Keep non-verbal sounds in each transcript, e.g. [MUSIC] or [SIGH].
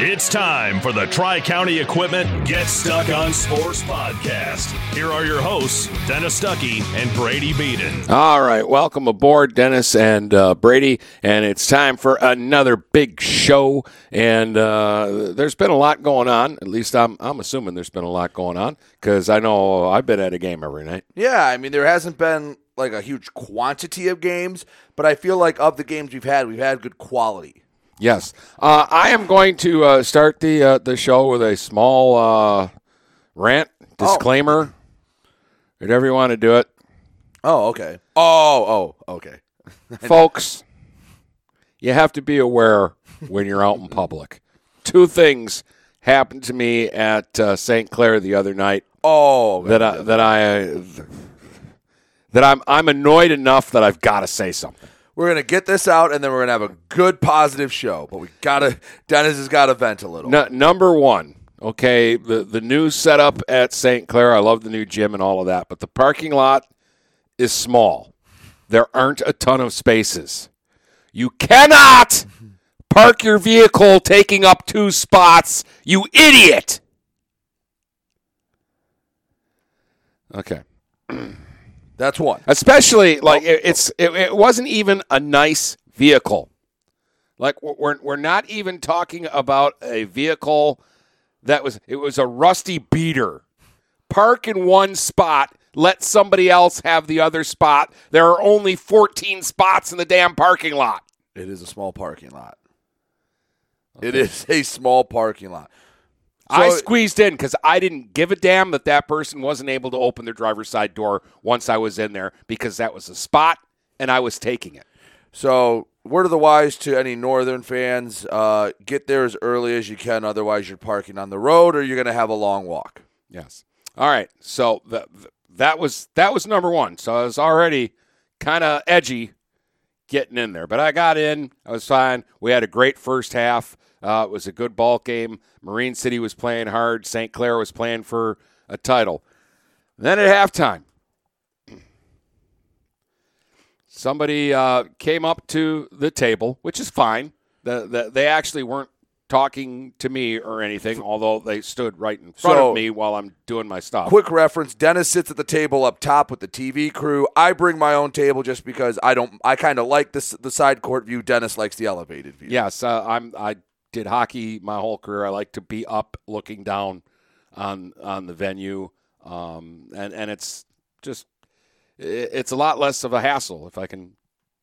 It's time for the Tri County Equipment Get Stuck on Sports podcast. Here are your hosts, Dennis Stuckey and Brady Beaton. All right, welcome aboard, Dennis and uh, Brady, and it's time for another big show. And uh, there's been a lot going on. At least I'm I'm assuming there's been a lot going on because I know I've been at a game every night. Yeah, I mean there hasn't been like a huge quantity of games, but I feel like of the games we've had, we've had good quality. Yes, uh, I am going to uh, start the uh, the show with a small uh, rant disclaimer. Whatever you want to do it, Oh, okay. Oh, oh, okay. [LAUGHS] folks. You have to be aware when you're out in public. Two things happened to me at uh, St. Clair the other night Oh, that I, that I that I'm I'm annoyed enough that I've got to say something. We're gonna get this out, and then we're gonna have a good positive show. But we gotta. Dennis has got to vent a little. Number one, okay, the the new setup at St. Clair. I love the new gym and all of that, but the parking lot is small. There aren't a ton of spaces. You cannot park your vehicle taking up two spots. You idiot. Okay. [CLEARS THROAT] That's one. especially oh. like it, it's it, it wasn't even a nice vehicle like we're we're not even talking about a vehicle that was it was a rusty beater park in one spot let somebody else have the other spot there are only 14 spots in the damn parking lot It is a small parking lot. It is a small parking lot. I squeezed in because I didn't give a damn that that person wasn't able to open their driver's side door once I was in there because that was a spot and I was taking it. So, word of the wise to any Northern fans: uh, get there as early as you can. Otherwise, you're parking on the road, or you're gonna have a long walk. Yes. All right. So th- th- that was that was number one. So I was already kind of edgy getting in there, but I got in. I was fine. We had a great first half. Uh, it was a good ball game. Marine City was playing hard. St. Clair was playing for a title. Then at halftime, somebody uh, came up to the table, which is fine. The, the, they actually weren't talking to me or anything, although they stood right in front So- of me while I'm doing my stuff. Quick reference: Dennis sits at the table up top with the TV crew. I bring my own table just because I don't. I kind of like this the side court view. Dennis likes the elevated view. Yes, uh, I'm. I did hockey my whole career. I like to be up, looking down on on the venue, um, and and it's just it's a lot less of a hassle if I can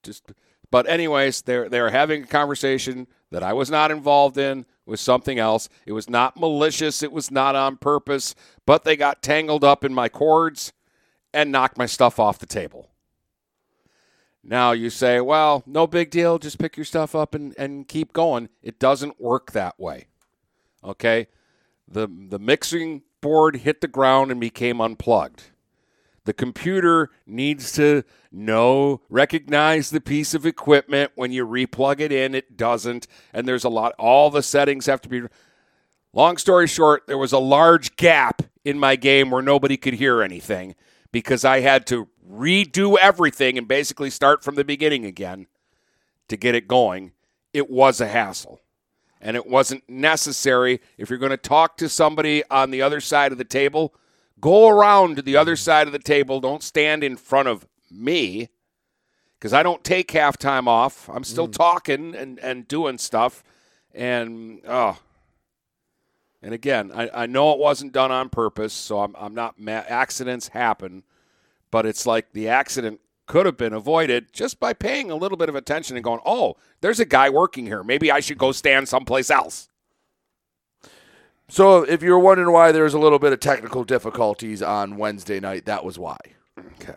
just. But anyways, they're they're having a conversation that I was not involved in with something else. It was not malicious. It was not on purpose. But they got tangled up in my cords and knocked my stuff off the table. Now you say, well, no big deal. Just pick your stuff up and, and keep going. It doesn't work that way. Okay? The, the mixing board hit the ground and became unplugged. The computer needs to know, recognize the piece of equipment. When you replug it in, it doesn't. And there's a lot, all the settings have to be. Long story short, there was a large gap in my game where nobody could hear anything because I had to redo everything and basically start from the beginning again to get it going. It was a hassle. And it wasn't necessary. If you're going to talk to somebody on the other side of the table, go around to the other side of the table. Don't stand in front of me because I don't take halftime off. I'm still mm. talking and, and doing stuff. And, oh, and again, I, I know it wasn't done on purpose, so I'm, I'm not ma- accidents happen, but it's like the accident could have been avoided just by paying a little bit of attention and going, oh, there's a guy working here. Maybe I should go stand someplace else. So, if you're wondering why there's a little bit of technical difficulties on Wednesday night, that was why. Okay.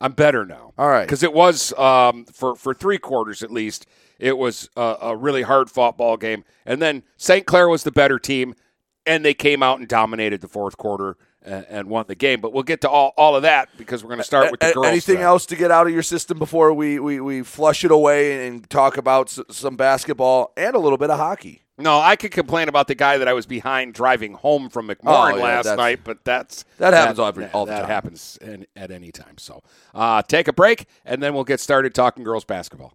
I'm better now. All right. Because it was, um, for, for three quarters at least, it was a, a really hard fought ball game. And then St. Clair was the better team, and they came out and dominated the fourth quarter and, and won the game. But we'll get to all, all of that because we're going to start with the girls. anything else to get out of your system before we, we, we flush it away and talk about s- some basketball and a little bit of hockey? No, I could complain about the guy that I was behind driving home from McMorran Oh, yeah, last night, but that's That happens every- all the that time. happens in, at any time. So, uh, take a break, and then we'll get started talking girls basketball.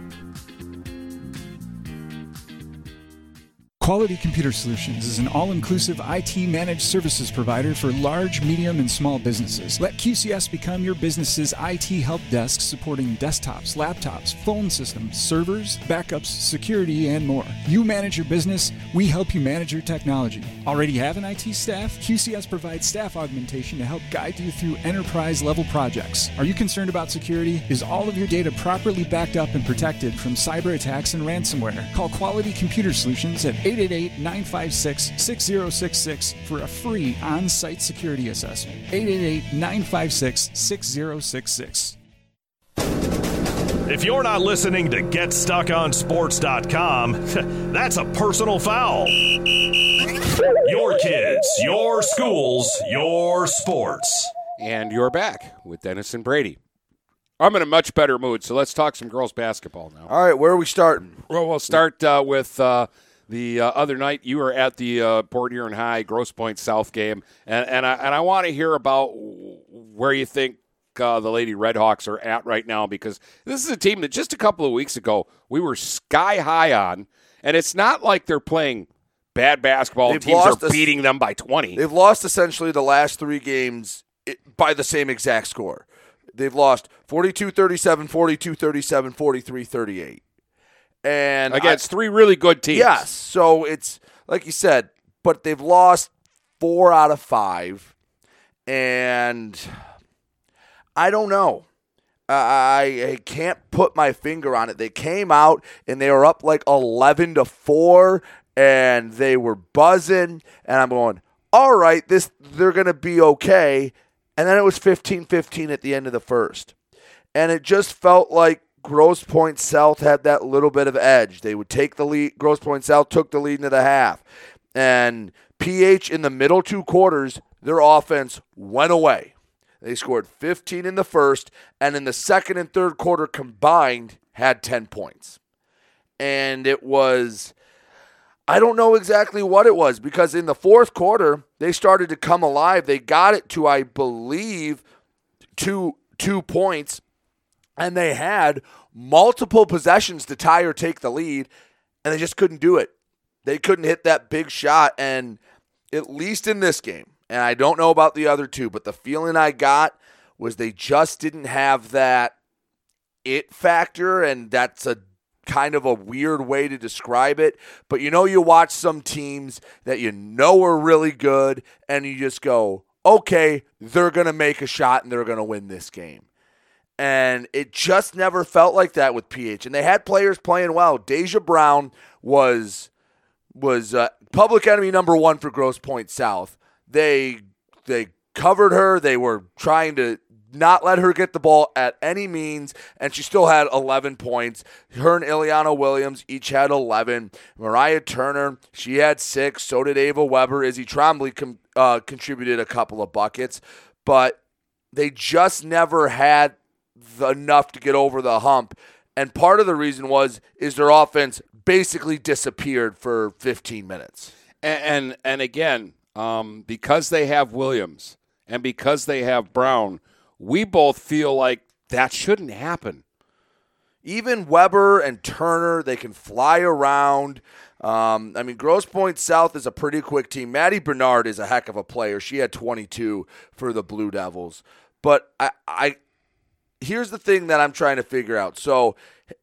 Quality Computer Solutions is an all inclusive IT managed services provider for large, medium, and small businesses. Let QCS become your business's IT help desk supporting desktops, laptops, phone systems, servers, backups, security, and more. You manage your business, we help you manage your technology. Already have an IT staff? QCS provides staff augmentation to help guide you through enterprise level projects. Are you concerned about security? Is all of your data properly backed up and protected from cyber attacks and ransomware? Call Quality Computer Solutions at 888 956 6066 for a free on site security assessment. 888 956 6066. If you're not listening to GetStuckOnSports.com, [LAUGHS] that's a personal foul. Your kids, your schools, your sports. And you're back with Dennis and Brady. I'm in a much better mood, so let's talk some girls basketball now. All right, where are we starting? Well, we'll start uh, with uh, the uh, other night. You were at the uh, Port Huron High Grosse Pointe South game, and, and I, and I want to hear about where you think uh, the Lady Redhawks are at right now because this is a team that just a couple of weeks ago we were sky high on, and it's not like they're playing bad basketball. They've Teams are lost a- beating them by 20. They've lost essentially the last three games by the same exact score. They've lost 42 37, 42 37, 43 38. And Against I- three really good teams. Yes. So it's like you said, but they've lost four out of five. And I don't know. I, I can't put my finger on it. They came out and they were up like 11 to 4 and they were buzzing and I'm going, "All right, this they're going to be okay." And then it was 15-15 at the end of the first. And it just felt like Grosse Pointe South had that little bit of edge. They would take the lead. Grosse Pointe South took the lead into the half. And PH in the middle two quarters, their offense went away. They scored 15 in the first, and in the second and third quarter combined, had 10 points. And it was, I don't know exactly what it was because in the fourth quarter, they started to come alive. They got it to, I believe, two, two points, and they had multiple possessions to tie or take the lead. and they just couldn't do it. They couldn't hit that big shot. And at least in this game, and I don't know about the other two, but the feeling I got was they just didn't have that it factor. And that's a kind of a weird way to describe it. But you know, you watch some teams that you know are really good, and you just go, okay, they're going to make a shot and they're going to win this game. And it just never felt like that with PH. And they had players playing well. Deja Brown was was uh, public enemy number one for Grosse Pointe South. They they covered her. They were trying to not let her get the ball at any means, and she still had 11 points. Her and Ileana Williams each had 11. Mariah Turner, she had six. So did Ava Weber. Izzy Trombley com- uh, contributed a couple of buckets, but they just never had the, enough to get over the hump. And part of the reason was is their offense basically disappeared for 15 minutes. And and, and again, um, because they have Williams and because they have Brown, we both feel like that shouldn't happen. Even Weber and Turner, they can fly around. Um, I mean, Grosse Pointe South is a pretty quick team. Maddie Bernard is a heck of a player. She had 22 for the Blue Devils. But I, I here's the thing that I'm trying to figure out. So,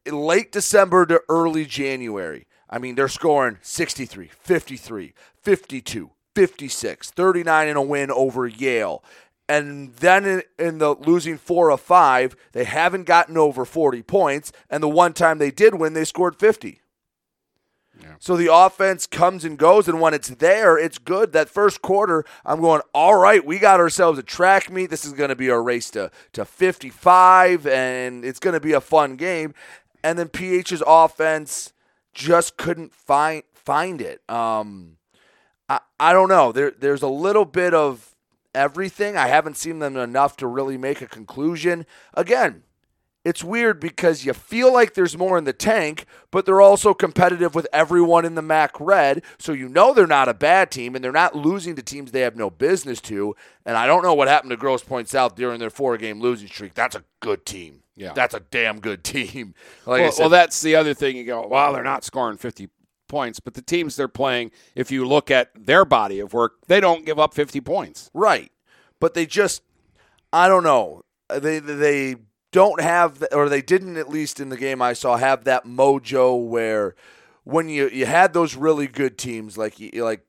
late December to early January, I mean, they're scoring 63, 53, 52, 56, 39 in a win over Yale. And then in, in, the losing four of five, they haven't gotten over 40 points. And the one time they did win, they scored 50. So the offense comes and goes, and when it's there, it's good. That first quarter, I'm going, all right, we got ourselves a track meet. This is going to be a race to, to 55, and it's going to be a fun game. And then PH's offense just couldn't find find it. Um, I, I don't know. There, there's a little bit of everything. I haven't seen them enough to really make a conclusion. Again, it's weird because you feel like there's more in the tank, but they're also competitive with everyone in the MAC Red. So you know they're not a bad team and they're not losing to teams they have no business to. And I don't know what happened to Grosse Pointe South during their four game losing streak. That's a good team. Yeah. That's a damn good team. [LAUGHS] Like well, said, well, that's the other thing. You go, well, they're not scoring 50 points, but the teams they're playing, if you look at their body of work, they don't give up 50 points. Right. But they just, I don't know. They, they, don't have, or they didn't at least in the game I saw, have that mojo where when you, you had those really good teams, like like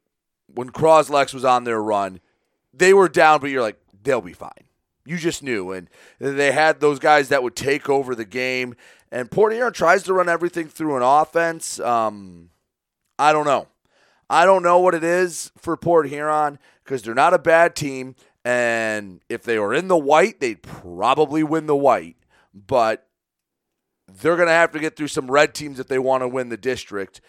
when Cros-Lex was on their run, they were down, but you're like, they'll be fine. You just knew. And they had those guys that would take over the game. And Port Huron tries to run everything through an offense. Um, I don't know. I don't know what it is for Port Huron because they're not a bad team. And if they were in the white, they'd probably win the white. But they're going to have to get through some red teams if they want to win the district.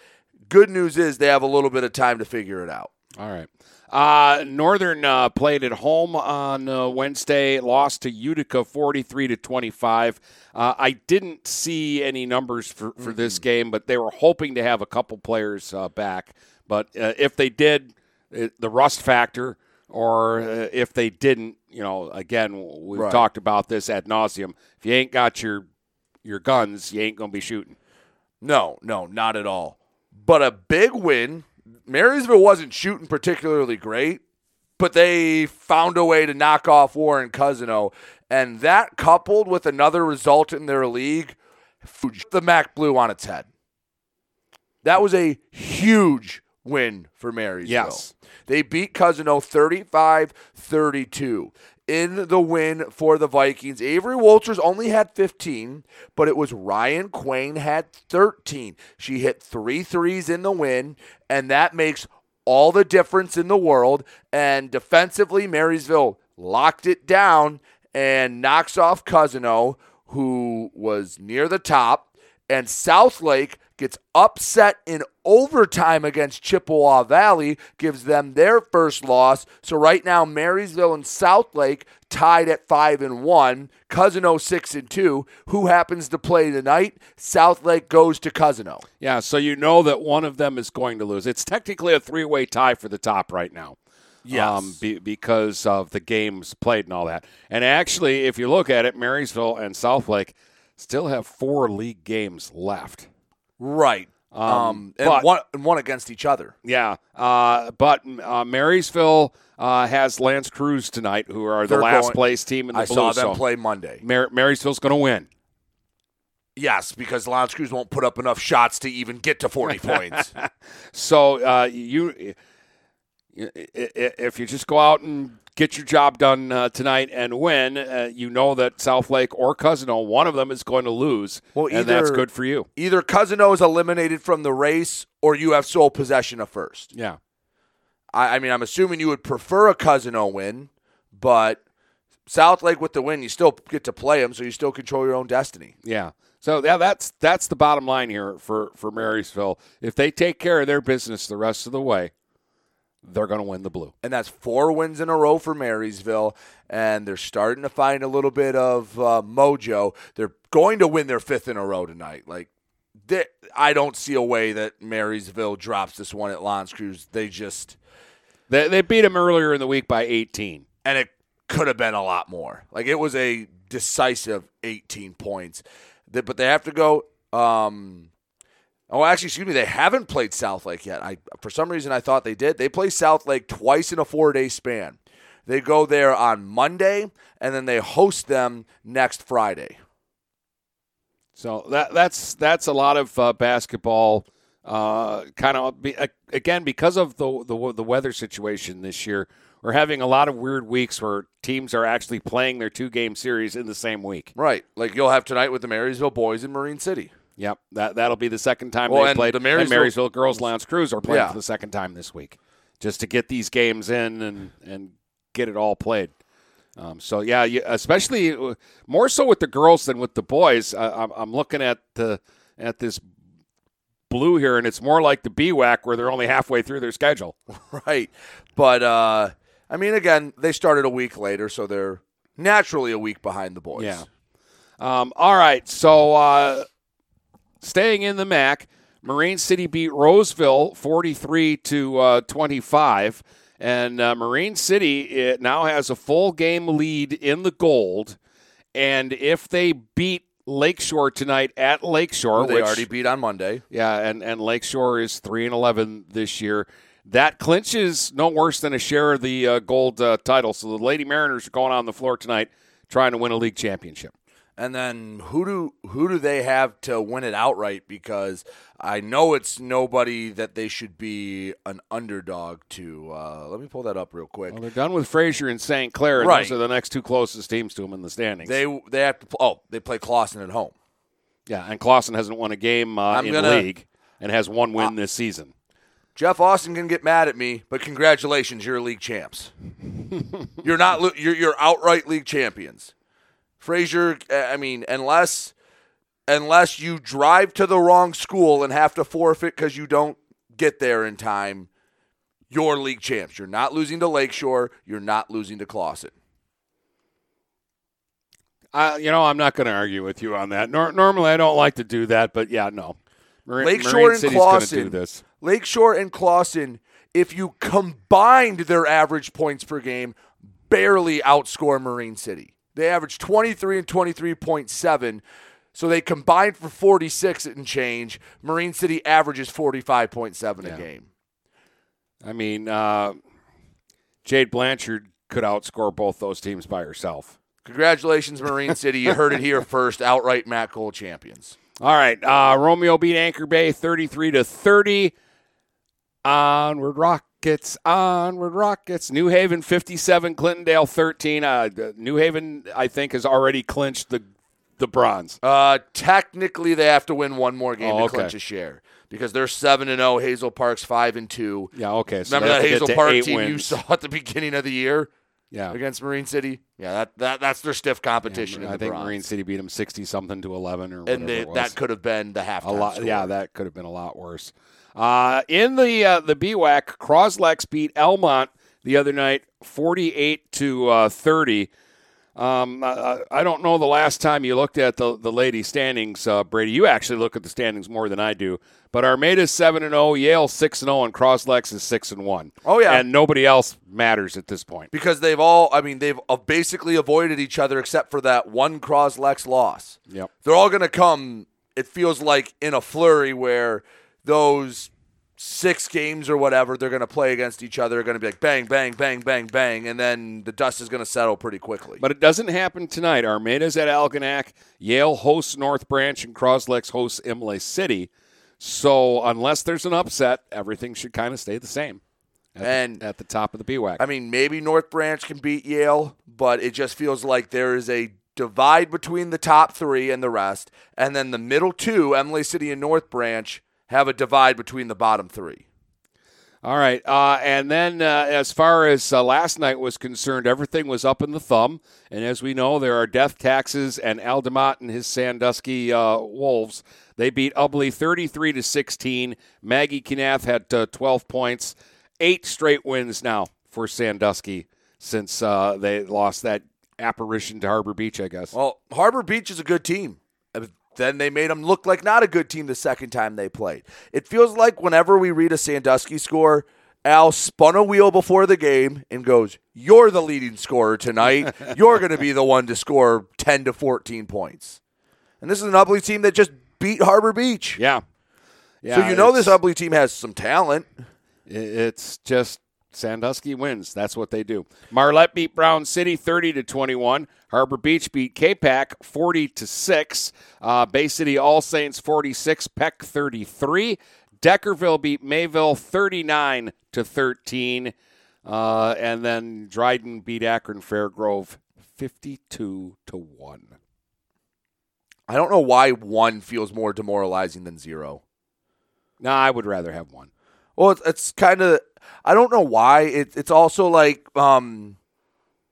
Good news is they have a little bit of time to figure it out. All right. Uh, Northern uh, played at home on uh, Wednesday, lost to Utica 43 to 25. Uh, I didn't see any numbers for, for mm-hmm. this game, but they were hoping to have a couple players uh, back. But uh, if they did, it, the rust factor – or uh, if they didn't, you know, again, we've right. talked about this ad nauseum. If you ain't got your your guns, you ain't going to be shooting. No, no, not at all. But a big win. Marysville wasn't shooting particularly great, but they found a way to knock off Warren Cousino, and that coupled with another result in their league, the MAC Blue on its head. That was a huge win for Marysville. Yes. They beat Cousino 35 32 in the win for the Vikings. Avery Walters only had 15, but it was Ryan Quain had 13. She hit three threes in the win, and that makes all the difference in the world. And defensively, Marysville locked it down and knocks off Cousino, who was near the top. And Southlake gets upset in overtime against Chippewa Valley, gives them their first loss. So right now, Marysville and Southlake tied at five and one. Cousino six and two. Who happens to play tonight? Southlake goes to Cousin Cousino. Yeah, so you know that one of them is going to lose. It's technically a three-way tie for the top right now. Yes. Um, be, because of the games played and all that. And actually, if you look at it, Marysville and Southlake still have four league games left. Right. Um, and but- one and one against each other. Yeah, uh, but uh, Marysville uh, has L'Anse Creuse tonight, who are the They're last going- place team in the I blue. saw them so play Monday. Mar- Marysville's going to win. Yes, because L'Anse Creuse won't put up enough shots to even get to 40 [LAUGHS] points. So uh, you, if you just go out and get your job done uh, tonight and win, uh, you know that South Lake or Cousino, one of them is going to lose, Well, and that's good for you. Either Cousino is eliminated from the race or you have sole possession of first. Yeah. I, I mean, I'm assuming you would prefer a Cousino win, but South Lake with the win, you still get to play them, so you still control your own destiny. Yeah. So yeah, that's that's the bottom line here for for Marysville. If they take care of their business the rest of the way, they're going to win the blue. And that's four wins in a row for Marysville, and they're starting to find a little bit of uh, mojo. They're going to win their fifth in a row tonight. Like, they, I don't see a way that Marysville drops this one at L'Anse Creuse. They just They they beat them earlier in the week by 18. and it could have been a lot more. Like it was a decisive 18 points. But they have to go. Um, oh, actually, excuse me. They haven't played South Lake yet. I for some reason I thought they did. They play South Lake twice in a four day span. They go there on Monday and then they host them next Friday. So that that's that's a lot of uh, basketball. Uh, kind of be, uh, again because of the, the the weather situation this year. We're having a lot of weird weeks where teams are actually playing their two game series in the same week. Right. Like you'll have tonight with the Marysville boys in Marine City. Yep, that that'll be the second time Well, they played. the and Marysville- Marysville girls L'Anse Creuse are playing Yeah. for the second time this week, just to get these games in and and get it all played. Um, so yeah, you, especially uh, more so with the girls than with the boys. Uh, I'm, I'm looking at the at this blue here, and it's more like the BWAC where they're only halfway through their schedule. [LAUGHS] Right. But uh I mean again, they started a week later, so they're naturally a week behind the boys. Yeah. Um, all right, so uh, staying in the MAC, Marine City beat Roseville 43 to uh, 25, and uh, Marine City it now has a full game lead in the gold. And if they beat Lakeshore tonight at Lakeshore, they which, already beat on Monday. yeah, and and Lakeshore is three and eleven this year. That clinches no worse than a share of the uh, gold uh, title. So the Lady Mariners are going on the floor tonight, trying to win a league championship. And then who do who do they have to win it outright? Because I know it's nobody that they should be an underdog to. Uh, let me pull that up real quick. Well, they're done with Fraser and St. Clair. And Right. Those are the next two closest teams to them in the standings. They they have to. Oh, they play Clawson at home. yeah, and Clawson hasn't won a game uh, in gonna- league and has one win this season. Jeff Austin can get mad at me, but congratulations, you're league champs. [LAUGHS] you're not. You're you're outright league champions. Fraser, I mean, unless unless you drive to the wrong school and have to forfeit because you don't get there in time, you're league champs. You're not losing to Lakeshore. You're not losing to Clawson. Uh, you know, I'm not going to argue with you on that. Nor- normally, I don't like to do that, but yeah, no. Marine, Lakeshore and City's going to Clawson. Lakeshore and Clawson, if you combined their average points per game, barely outscore Marine City. They average 23 and 23.7. So they combined for 46 and change. Marine City averages 45.7 Yeah. a game. I mean, uh, Jade Blanchard could outscore both those teams by herself. Congratulations, Marine City. You heard it here [LAUGHS] first. Outright MAC Gold champions. All right, uh, Romeo beat Anchor Bay 33 to 30. Onward Rockets, onward Rockets. New Haven 57, Clintondale 13. Uh, New Haven, I think, has already clinched the the bronze. Uh, technically, they have to win one more game Oh, to okay. clinch a share because they're seven and zero. Hazel Park's five and two. Yeah, okay. So Remember that Hazel Park team you saw at the beginning of the year Yeah. against Marine City? Yeah, that, that that's their stiff competition. in I think bronze. Marine City beat them 60 something to 11 or whatever and they, that could have been the halftime a lot. score. Yeah, that could have been a lot worse. Uh, in the uh, the BWAC, Cros-Lex beat Almont the other night, 48 to uh, 30. Um, I, I don't know the last time you looked at the the lady standings, uh, Brady. You actually look at the standings more than I do. But Armada's seven and zero, Yale six and zero, and Cros-Lex is six and one. Oh, yeah. and nobody else matters at this point. because they've all. I mean, they've uh, basically avoided each other except for that one Cros-Lex loss. Yep. They're all going to come. It feels like in a flurry where those six games or whatever they're going to play against each other are going to be like bang, bang, bang, bang, bang, and then the dust is going to settle pretty quickly. But it doesn't happen tonight. Armada's at Algonac. Yale hosts North Branch, and Cros-Lex hosts Imlay City. So unless there's an upset, everything should kind of stay the same. At and the, at the top of the BWAC. I mean, maybe North Branch can beat Yale, but it just feels like there is a divide between the top three and the rest, and then the middle two, Imlay City and North Branch, have a divide between the bottom three. All right. Uh, and then, uh, as far as uh, last night was concerned, everything was up in the thumb. And as we know, there are death taxes, and Aldemat and his Sandusky uh, Wolves. They beat Ubly 33 to 16. Maggie Knath had uh, 12 points. Eight straight wins now for Sandusky since uh, they lost that apparition to Harbor Beach, I guess. Well, Harbor Beach is a good team. Then they made them look like not a good team the second time they played. It feels like whenever we read a Sandusky score, Al spun a wheel before the game and goes, You're the leading scorer tonight. [LAUGHS] You're going to be the one to score 10 to 14 points. And this is an Ubly team that just beat Harbor Beach. Yeah. yeah so you know this Ubly team has some talent. It's just Sandusky wins. That's what they do. Marlette beat Brown City 30 to 21. Harbor Beach beat Capac 40 to 6. Uh, Bay City All Saints 46, Peck 33. Deckerville beat Mayville 39 to 13. Uh, and then Dryden beat Akron Fairgrove 52 to 1. I don't know why one feels more demoralizing than zero. No, I would rather have one. Well, it's, it's kind of I don't know why. It, it's also like um,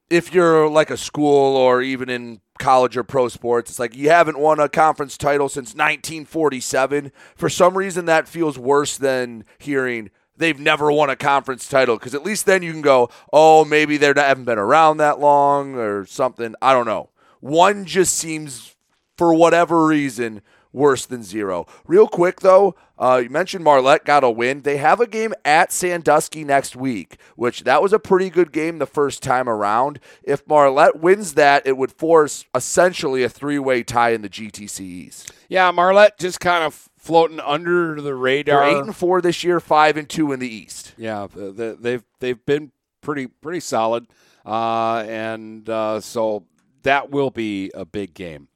if you're like a school or even in college or pro sports, it's like you haven't won a conference title since 1947. For some reason, that feels worse than hearing they've never won a conference title because at least then you can go, oh, maybe they haven't been around that long or something. I don't know. One just seems, for whatever reason, worse than zero. Real quick, though, uh, you mentioned Marlette got a win. They have a game at Sandusky next week, which that was a pretty good game the first time around. If Marlette wins that, it would force essentially a three way tie in the GTC East. Yeah, Marlette just kind of floating under the radar. They're eight and four this year, five and two in the East. Yeah, they've they've been pretty pretty solid, uh, and uh, so that will be a big game.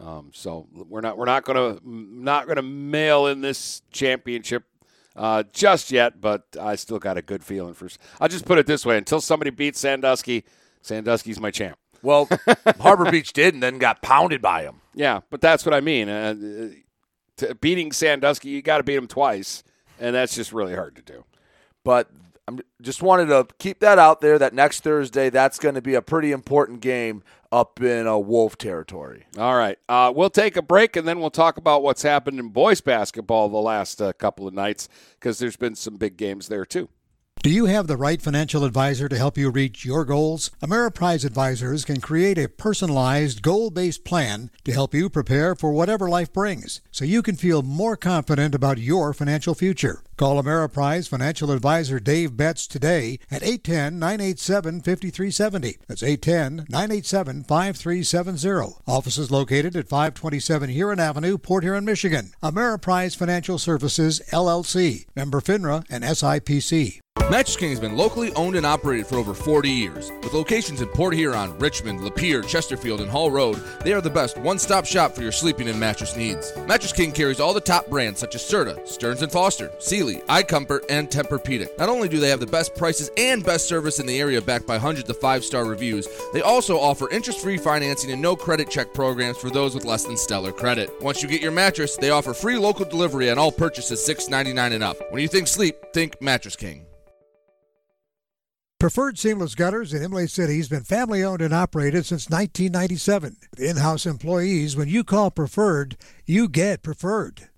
Um, so we're not we're not gonna not gonna mail in this championship uh, just yet, but I still got a good feeling for. I'll just put it this way: until somebody beats Sandusky, Sandusky's my champ. Well, [LAUGHS] Harbor Beach did, and then got pounded by him. Yeah, but that's what I mean. Uh, beating Sandusky, you got to beat them twice, and that's just really hard to do. But I just wanted to keep that out there. That next Thursday, that's going to be a pretty important game up in a Wolf territory. All right. Uh, we'll take a break and then we'll talk about what's happened in boys basketball the last uh, couple of nights because there's been some big games there too. Do you have the right financial advisor to help you reach your goals? Ameriprise Advisors can create a personalized, goal based plan to help you prepare for whatever life brings so you can feel more confident about your financial future. Call Ameriprise Financial Advisor Dave Betts today at 810 987 5370. That's 810 987 5370. Office is located at 527 Huron Avenue, Port Huron, Michigan. Ameriprise Financial Services, LLC. Member FINRA and SIPC. Mattress King has been locally owned and operated for over 40 years. With locations in Port Huron, Richmond, Lapeer, Chesterfield, and Hall Road, they are the best one-stop shop for your sleeping and mattress needs. Mattress King carries all the top brands such as Serta, Stearns & Foster, Sealy, iComfort, and Tempur-Pedic. Not only do they have the best prices and best service in the area backed by hundreds of five-star reviews, they also offer interest-free financing and no credit check programs for those with less than stellar credit. Once you get your mattress, they offer free local delivery on all purchases $6.99 and up. When you think sleep, think Mattress King. Preferred Seamless Gutters in Imlay City has been family owned and operated since 1997. With in house employees, when you call Preferred, you get Preferred.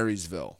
Marysville.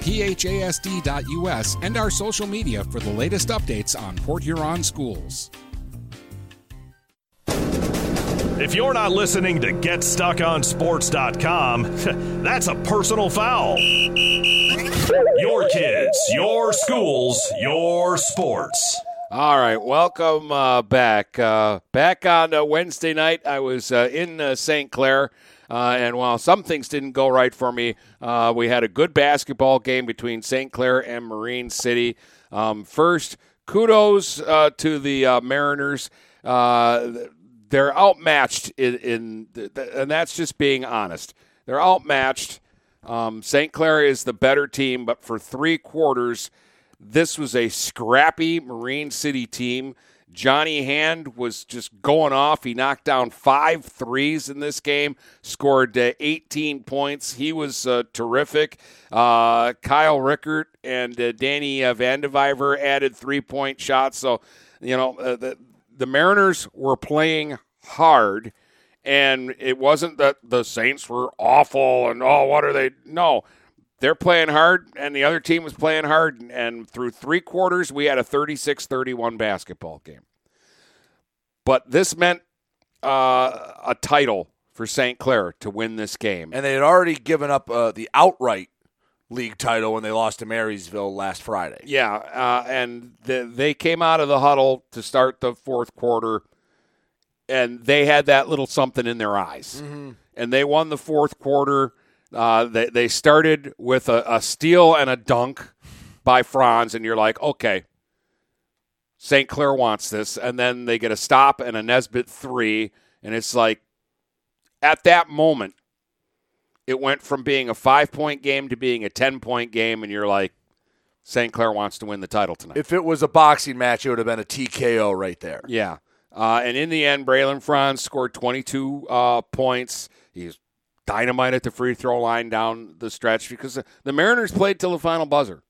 www.phasd.us and our social media for the latest updates on Port Huron schools. If you're not listening to GetStuckOnSports.com, [LAUGHS] that's a personal foul. Your kids, your schools, your sports. All right, welcome uh, back. Uh, back on uh, Wednesday night, I was uh, in uh, St. Clair, uh, and while some things didn't go right for me, we had a good basketball game between St. Clair and Marine City. Um, first, kudos to the Mariners. they're outmatched in, in the, and that's just being honest. They're outmatched. Um, St. Clair is the better team, but for three quarters – this was a scrappy Marine City team. Johnny Hand was just going off. He knocked down five threes in this game, scored uh, 18 points. He was uh, terrific. Uh, Kyle Rickert and uh, Danny uh, Vandeviver added three point shots. So, you know, uh, the, the Mariners were playing hard, and it wasn't that the Saints were awful and, oh, what are they? No they're playing hard, and the other team was playing hard. And through three quarters, we had a 36 31 basketball game. But this meant uh, a title for St. Clair to win this game. And they had already given up uh, the outright league title when they lost to Marysville last Friday. Yeah, uh, and the, they came out of the huddle to start the fourth quarter, and they had that little something in their eyes. Mm-hmm. And they won the fourth quarter uh, they, they started with a, a steal and a dunk by Franz, and you're like, okay, St. Clair wants this. And then they get a stop and a Nesbitt three. And it's like, at that moment, it went from being a five point game to being a 10 point game. And you're like, St. Clair wants to win the title tonight. If it was a boxing match, it would have been a TKO right there. Yeah. Uh, and in the end, Braylon Franz scored 22 uh, points. He's dynamite at the free throw line down the stretch because the Mariners played till the final buzzer.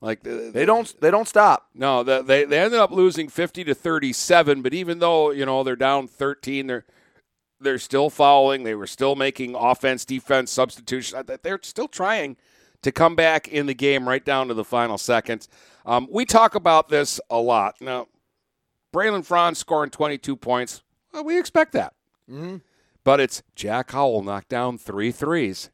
Like they don't they don't stop. No, they they ended up losing 50 to 37, but even though, you know, they're down 13, they're they're still fouling. They were still making offense, defense substitutions. They're still trying to come back in the game right down to the final seconds. Um, we talk about this a lot. Now, Braylon Franz scoring 22 points. Well, we expect that. Mm-hmm. But it's Jack Howell knocked down three threes.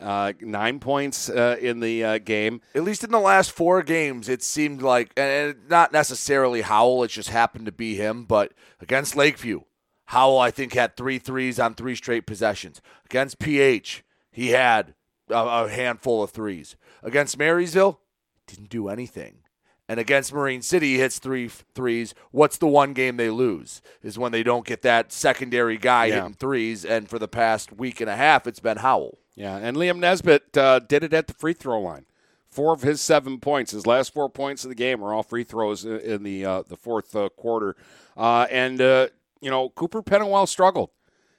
Uh, nine points uh, in the uh, game. At least in the last four games, it seemed like, and not necessarily Howell, it just happened to be him, but against Lakeview, Howell, I think, had three threes on three straight possessions. Against PH, he had a, a handful of threes. Against Marysville, didn't do anything. And against Marine City, he hits three threes. What's the one game they lose? Is when they don't get that secondary guy yeah. hitting threes. And for the past week and a half, it's been Howell. Yeah, and Liam Nesbitt uh, did it at the free throw line. Four of his seven points, his last four points of the game, were all free throws in the uh, the fourth uh, quarter. Uh, and uh, you know, Cooper Pennywell struggled.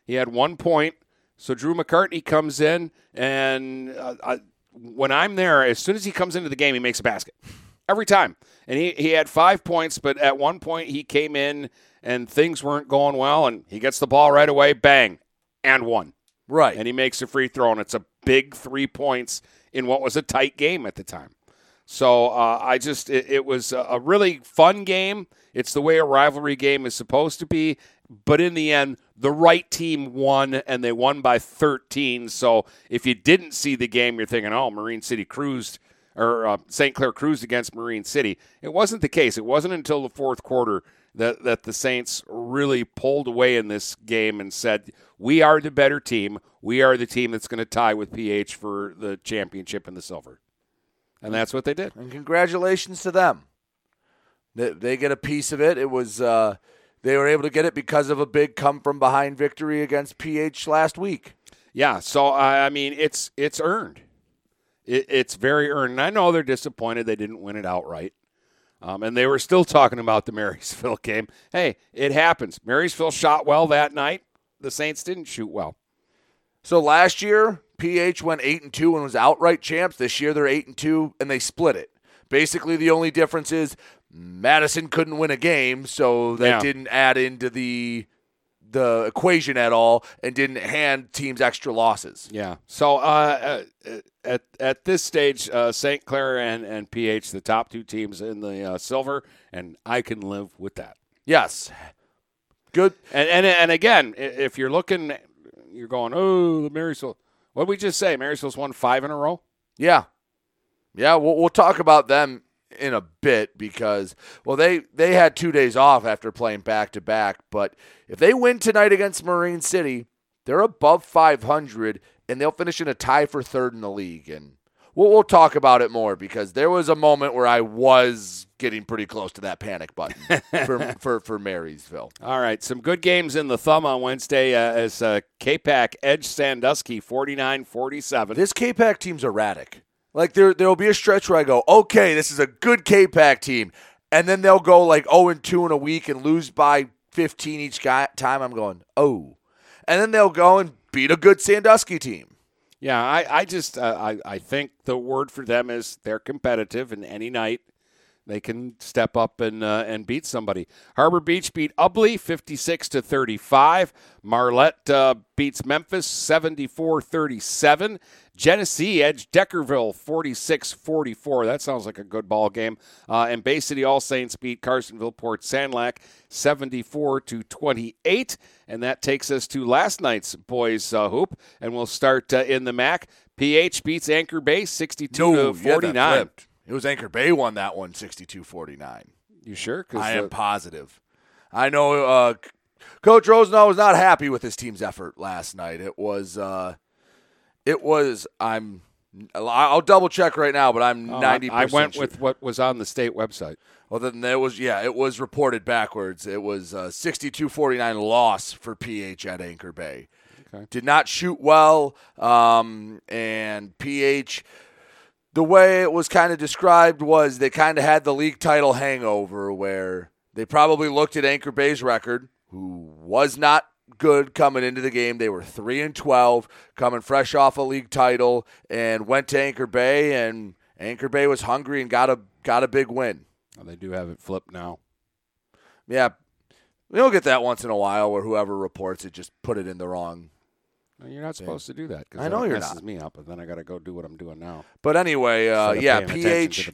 He had one point. So Drew McCartney comes in, and uh, when I'm there, as soon as he comes into the game, he makes a basket. Every time. And he, he had five points, but at one point he came in and things weren't going well, and he gets the ball right away, bang, and one. Right. And he makes a free throw, and it's a big three points in what was a tight game at the time. So uh, I just, it, it was a really fun game. It's the way a rivalry game is supposed to be. But in the end, the right team won, and they won by 13. So if you didn't see the game, you're thinking, oh, Marine City cruised, or uh, St. Clair cruised against Marine City. It wasn't the case. It wasn't until the fourth quarter that, that the Saints really pulled away in this game and said, we are the better team. We are the team that's going to tie with PH for the championship and the silver. And that's what they did. And congratulations to them. They, they get a piece of it. It was uh, they were able to get it because of a big come from behind victory against PH last week. Yeah, so I mean it's it's earned. It, it's very earned. And I know they're disappointed they didn't win it outright. Um, and they were still talking about the [LAUGHS] Marysville game. Hey, it happens. Marysville shot well that night. The Saints didn't shoot well. So last year, PH went eight and two and was outright champs. This year they're eight and two and they split it. Basically, the only difference is Madison couldn't win a game, so that Yeah. didn't add into the the equation at all, and didn't hand teams extra losses. Yeah. So uh, uh, at at this stage, uh, St. Clair and, and PH, the top two teams in the uh, silver, and I can live with that. Yes. Good. And and and again, if you're looking, you're going, oh, the Marysville. What did we just say? Marysville's won five in a row. Yeah, yeah. We'll, we'll talk about them in a bit because well, they they had two days off after playing back to back. But if they win tonight against Marine City, they're above 500 and they'll finish in a tie for third in the league. And we'll we'll talk about it more because there was a moment where I was getting pretty close to that panic button [LAUGHS] for for for Marysville. All right, some good games in the thumb on Wednesday uh, as uh, K-Pac edged Sandusky 49-47. This K-Pac team's erratic. Like there there'll be a stretch where I go, okay, this is a good K-Pac team, and then they'll go like 0 and 2 in a week and lose by 15 each guy, time. I'm going, oh, and then they'll go and beat a good Sandusky team. Yeah, I, I just uh, I, I think the word for them is they're competitive, and any night they can step up and uh, and beat somebody. Harbor Beach beat Ubley 56 to 35. Marlette uh, beats Memphis 74-37. Genesee edged Deckerville 46-44. That sounds like a good ball game. Uh, and Bay City All Saints beat Carsonville Port Sanilac 74 to 28. And that takes us to last night's boys uh, hoop. And we'll start uh, in the MAC. PH beats Anchor Bay 62 No, to you had that 49. It was Anchor Bay won that one 62-49. You sure? I the- am positive. I know uh, Coach Rosenau was not happy with his team's effort last night. It was, uh, it was. I'm. I'll double check right now, but I'm Oh, I- ninety. I went with what was on the state website. Well, then there was yeah, it was reported backwards. It was uh, 62-49 loss for PH at Anchor Bay. Okay. Did not shoot well, um, and PH. The way it was kind of described was they kind of had the league title hangover, where they probably looked at Anchor Bay's record, who was not good coming into the game. They were three and twelve, coming fresh off a league title, and went to Anchor Bay, and Anchor Bay was hungry and got a got a big win. Oh, they do have it flipped now. Yeah, we'll get that once in a while where whoever reports it just put it in the wrong. No, You're not supposed to do that. I know it you're messes not. me up, and then I got to go do what I'm doing now. But anyway, uh, yeah, PH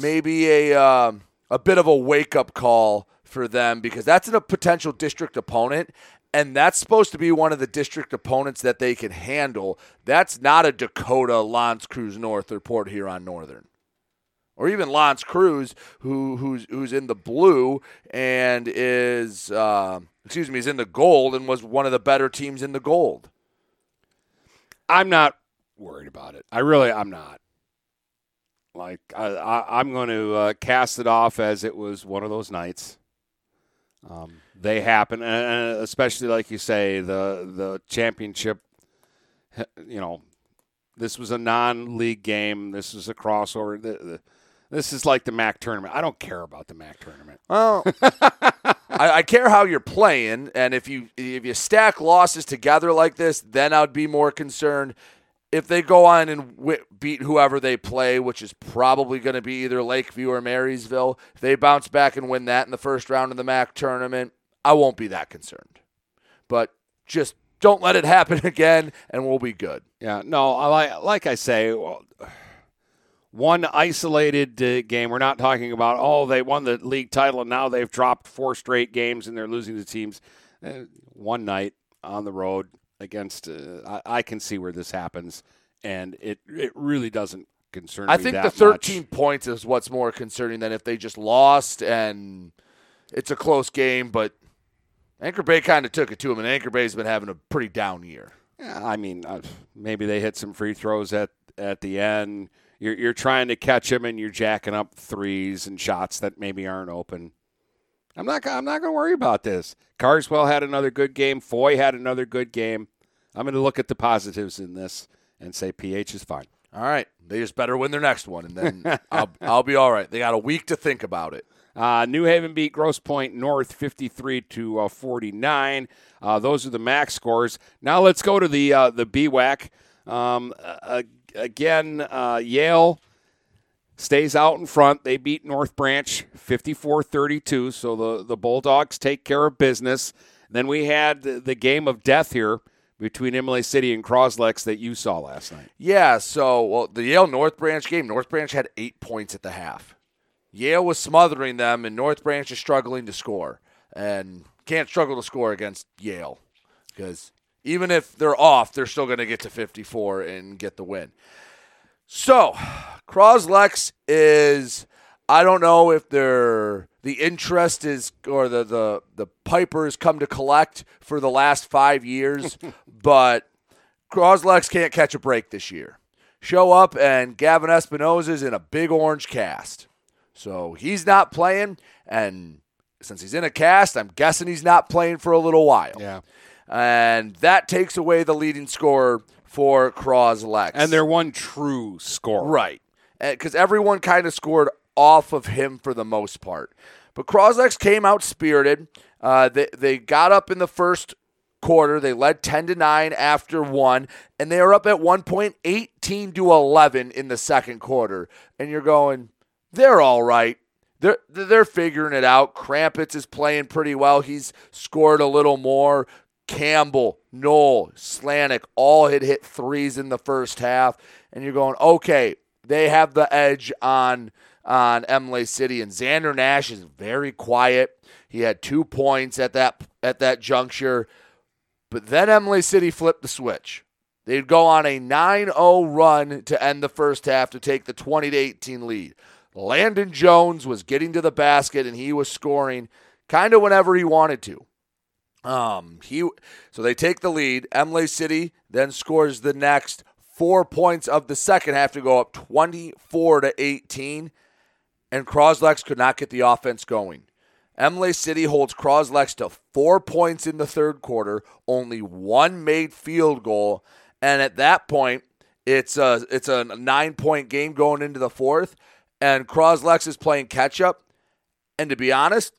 maybe a um, a bit of a wake up call for them because that's a potential district opponent, and that's supposed to be one of the district opponents that they can handle. That's not a Dakota, L'Anse Creuse North, or Port Huron Northern. Or even L'Anse Creuse, who who's who's in the blue and is uh, excuse me, is in the gold and was one of the better teams in the gold. I'm not worried about it. I really, I'm not. Like I, I, I'm going to uh, cast it off as it was one of those nights. Um, they happen, and and especially like you say, the the championship. You know, this was a non-league game. This was a crossover. The, the, this is like the MAC tournament. I don't care about the MAC tournament. Well, [LAUGHS] I, I care how you're playing, and if you if you stack losses together like this, then I'd be more concerned. if they go on and w- beat whoever they play, which is probably going to be either Lakeview or Marysville, if they bounce back and win that in the first round of the MAC tournament, I won't be that concerned. But just don't let it happen [LAUGHS] again, and we'll be good. Yeah, no, like like I say, well, one isolated uh, game. We're not talking about oh they won the league title and now they've dropped four straight games and they're losing to teams. Uh, one night on the road against, uh, I, I, can see where this happens, and it it really doesn't concern. I think the 13 much. points is what's more concerning than if they just lost and it's a close game, but. Anchor Bay kind of took it to him, and Anchor Bay's been having a pretty down year. Yeah, I mean, uh, maybe they hit some free throws at at the end you're you're trying to catch him and you're jacking up threes and shots that maybe aren't open. I'm not I'm not going to worry about this. Carswell had another good game. Foy had another good game. I'm going to look at the positives in this and say PH is fine. All right, they just better win their next one, and then [LAUGHS] I'll I'll be all right. They got a week to think about it. Uh, New Haven beat Grosse Pointe North 53 to uh, 49. Uh, those are the max scores. Now let's go to the uh, the BWAC. Um, again, uh, Yale stays out in front. They beat North Branch 54 32. So the, the Bulldogs take care of business. Then we had the, game of death here between Imlay City and Cros-Lex that you saw last night. Yeah, so well, the Yale North Branch game, North Branch had eight points at the half. Yale was smothering them, and North Branch is struggling to score. And can't struggle to score against Yale because even if they're off, they're still going to get to 54 and get the win. So, Cros-Lex is I don't know if they're the interest is or the the the Pipers come to collect for the last 5 years, [LAUGHS] but Cros-Lex can't catch a break this year. Show up and Gavin Espinosa's in a big orange cast. So, he's not playing and since he's in a cast, I'm guessing he's not playing for a little while. Yeah and that takes away the leading scorer for Cros-Lex. And they're one true scorer. Right. Because everyone kind of scored off of him for the most part. But Cros-Lex came out spirited. Uh, they, they got up in the first quarter. They led 10 to 9 after one, and they are up at one point 18 to 11 in the second quarter. And you're going, they're all right. They're, they're figuring it out. Krampitz is playing pretty well. He's scored a little more. Campbell, Knoll, Slanik all had hit threes in the first half, and you're going, okay, they have the edge on on Imlay City, and Xander Nash is very quiet. He had two points at that at that juncture, but then Imlay City flipped the switch. They'd go on a 9-0 run to end the first half to take the 20 to 18 lead. Landon Jones was getting to the basket and he was scoring kind of whenever he wanted to. Um, he so they take the lead. Imlay City then scores the next four points of the second half to go up 24 to 18, and Cros-Lex could not get the offense going. Imlay City holds Cros-Lex to four points in the third quarter, only one made field goal, and at that point, it's a it's a nine point game going into the fourth, and Cros-Lex is playing catch up. And to be honest,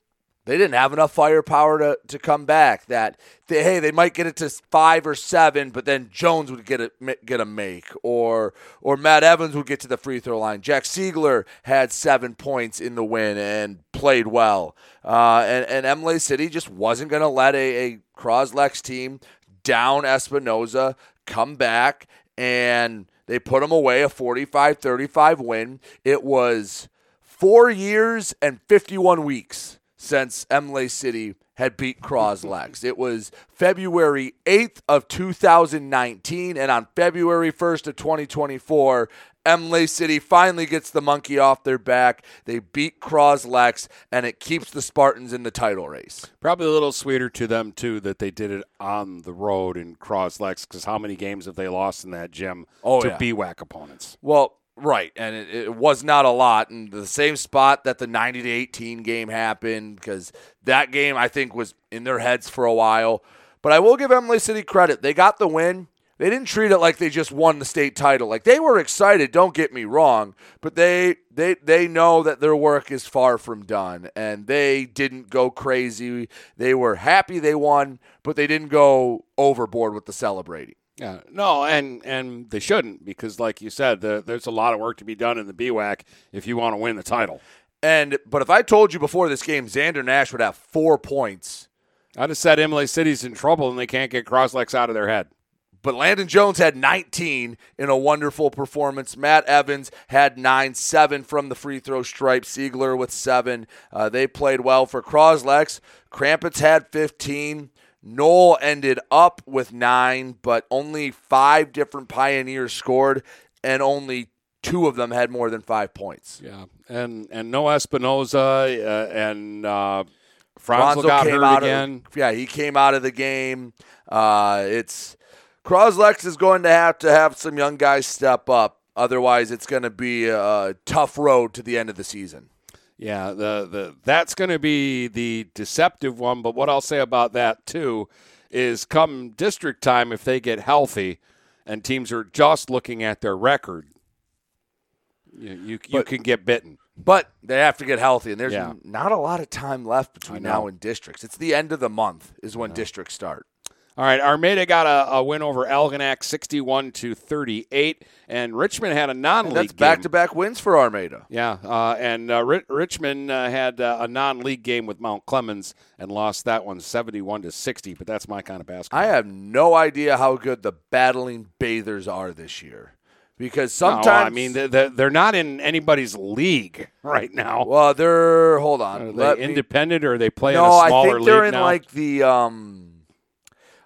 they didn't have enough firepower to, to come back. That they, hey, they might get it to five or seven, but then Jones would get a get a make, or or Matt Evans would get to the free throw line. Jack Siegler had seven points in the win and played well. Uh, and and Imlay City just wasn't going to let a, a Cros-Lex team down Espinosa, come back, and they put them away a 45-35 win. It was four years and 51 weeks since Imlay City had beat Cros-Lex. it was February 8th of 2019 and on February 1st of 2024 Imlay City finally gets the monkey off their back. They beat Cros-Lex, and it keeps the Spartans in the title race. Probably a little sweeter to them too that they did it on the road in Cros-Lex, because how many games have they lost in that gym oh, to yeah. BWAC opponents? Well, Right, and it, it, was not a lot, and the same spot that the ninety to eighteen game happened because that game I think was in their heads for a while. But I will give Imlay City credit; they got the win. They didn't treat it like they just won the state title. Like they were excited. Don't get me wrong, but they they they know that their work is far from done, and they didn't go crazy. They were happy they won, but they didn't go overboard with the celebrating. Yeah, no, and and they shouldn't because, like you said, the, there's a lot of work to be done in the BWAC if you want to win the title. And but if I told you before this game, Xander Nash would have four points. I'd have said Imlay City's in trouble and they can't get Cros-Lex out of their head. But Landon Jones had 19 in a wonderful performance. Matt Evans had 9, 7 from the free throw stripe. Siegler with 7. Uh, they played well for Cros-Lex. Krampitz had 15. Knoll ended up with 9, but only five different Pioneers scored, and only two of them had more than five points. Yeah, and and no Espinosa uh, and uh, Franzel got came hurt out again. Of, yeah, he came out of the game. Uh, it's Cros-Lex is going to have to have some young guys step up. Otherwise, it's going to be a tough road to the end of the season. Yeah, the the that's going to be the deceptive one. But what I'll say about that too is, come district time, if they get healthy, and teams are just looking at their record, you you, you can get bitten. But they have to get healthy, and there's Yeah. not a lot of time left between now and districts. It's the end of the month is when districts start. All right, Armada got a, a win over Algonac, sixty-one to thirty-eight, and Richmond had a non-league. And that's game. back-to-back wins for Armada. Yeah, uh, and uh, Ri- Richmond uh, had uh, a non-league game with Mount Clemens and lost that one seventy-one to sixty. But that's my kind of basketball. I have no idea how good the battling bathers are this year, because No, sometimes I mean they're- they're, not in anybody's league [LAUGHS] right now. Well, they're hold on. Are they me- independent or are they play no, in a smaller I think they're in now? like the um.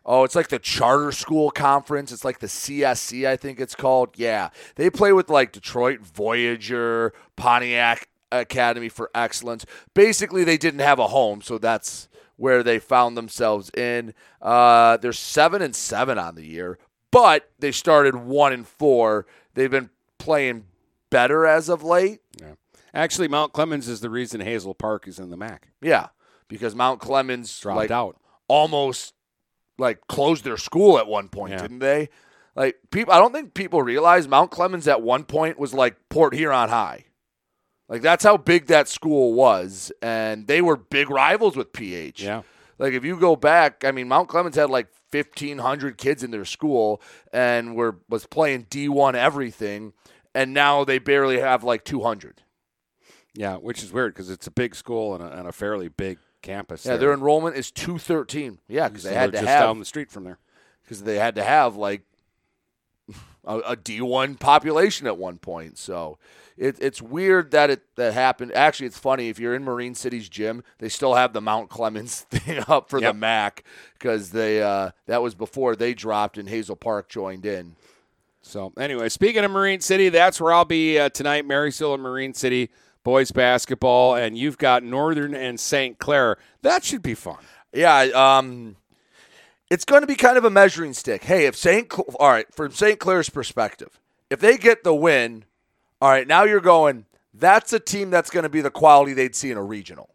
Oh, it's like the charter school conference. It's like the CSC, I think it's called. Yeah, they play with like Detroit Voyager, Pontiac Academy for Excellence. Basically, they didn't have a home, so that's where they found themselves in. Uh, they're seven and seven on the year, but they started one and four. They've been playing better as of late. Yeah. Actually, Mount Clemens is the reason Hazel Park is in the MAC. Yeah, because Mount Clemens Dropped like, out. almost like closed their school at one point, Yeah. didn't they? Like people, I don't think people realize Mount Clemens at one point was like Port Huron High. Like that's how big that school was, and they were big rivals with PH. Yeah. Like if you go back, I mean, Mount Clemens had like fifteen hundred kids in their school, and were was playing D one everything, and now they barely have like two hundred. Yeah, which is weird because it's a big school and a, and a fairly big campus. Yeah, there. their enrollment is two thirteen. Yeah, because So they had to just have down the street from there. because they had to have like [LAUGHS] a, a D1 population at one point. So it, it's weird that it that happened. Actually, it's funny if you're in Marine City's gym, they still have the Mount Clemens [LAUGHS] thing up for Yep. the MAC because they uh, that was before they dropped and Hazel Park joined in. So anyway, speaking of Marine City, that's where I'll be uh, tonight. Marysville and Marine City boys basketball, and you've got Northern and St. Clair. That should be fun. Yeah, um, it's going to be kind of a measuring stick. Hey, if St. Cl- all right, from St. Clair's perspective, if they get the win, all right, now you're going. That's a team that's going to be the quality they'd see in a regional.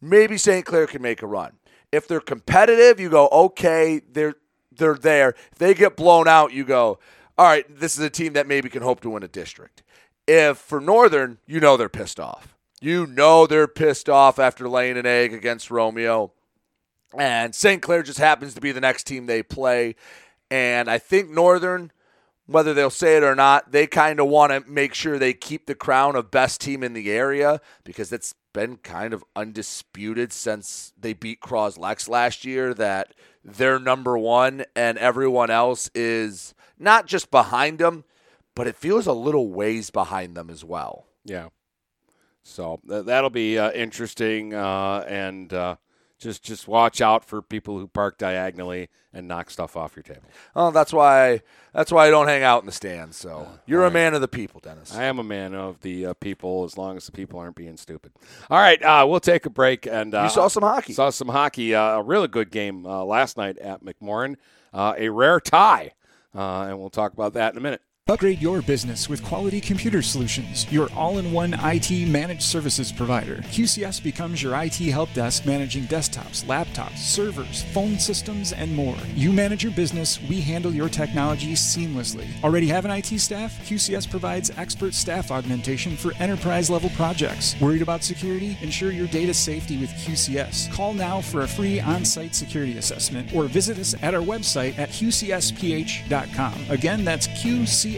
Maybe St. Clair can make a run. If they're competitive, you go, okay, they're they're there. If they get blown out, you go, all right, this is a team that maybe can hope to win a district. If for Northern, you know they're pissed off. You know they're pissed off after laying an egg against Romeo. And St. Clair just happens to be the next team they play. And I think Northern, whether they'll say it or not, they kind of want to make sure they keep the crown of best team in the area because it's been kind of undisputed since they beat Cros-Lex last year that they're number one and everyone else is not just behind them, but it feels a little ways behind them as well. Yeah. So th- that'll be uh, interesting, uh, and uh, just just watch out for people who park diagonally and knock stuff off your table. Oh, that's why that's why I don't hang out in the stands. So you're a man of the people, Dennis. I am a man of the uh, people, as long as the people aren't being stupid. All right, uh, we'll take a break. And uh, You saw some hockey. Saw some hockey. Uh, a really good game uh, last night at McMorran. Uh, a rare tie, uh, and we'll talk about that in a minute. Upgrade your business with Quality Computer Solutions, your all in one IT managed services provider. QCS becomes your IT help desk managing desktops, laptops, servers, phone systems, and more. You manage your business, we handle your technology seamlessly. Already have an IT staff? QCS provides expert staff augmentation for enterprise level projects. Worried about security? Ensure your data safety with QCS. Call now for a free on site security assessment or visit us at our website at qcsph.com. Again, that's QCS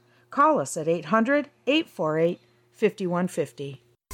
Call us at 800 848 5150.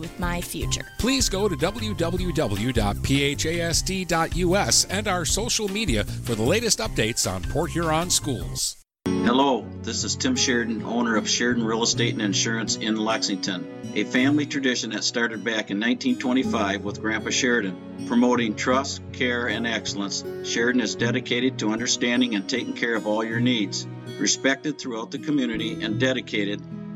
with my future. Please go to www.phasd.us and our social media for the latest updates on Port Huron schools. Hello, this is Tim Sheridan, owner of Sheridan Real Estate and Insurance in Lexington, a family tradition that started back in 1925 with Grandpa Sheridan. Promoting trust, care, and excellence, Sheridan is dedicated to understanding and taking care of all your needs. Respected throughout the community and dedicated,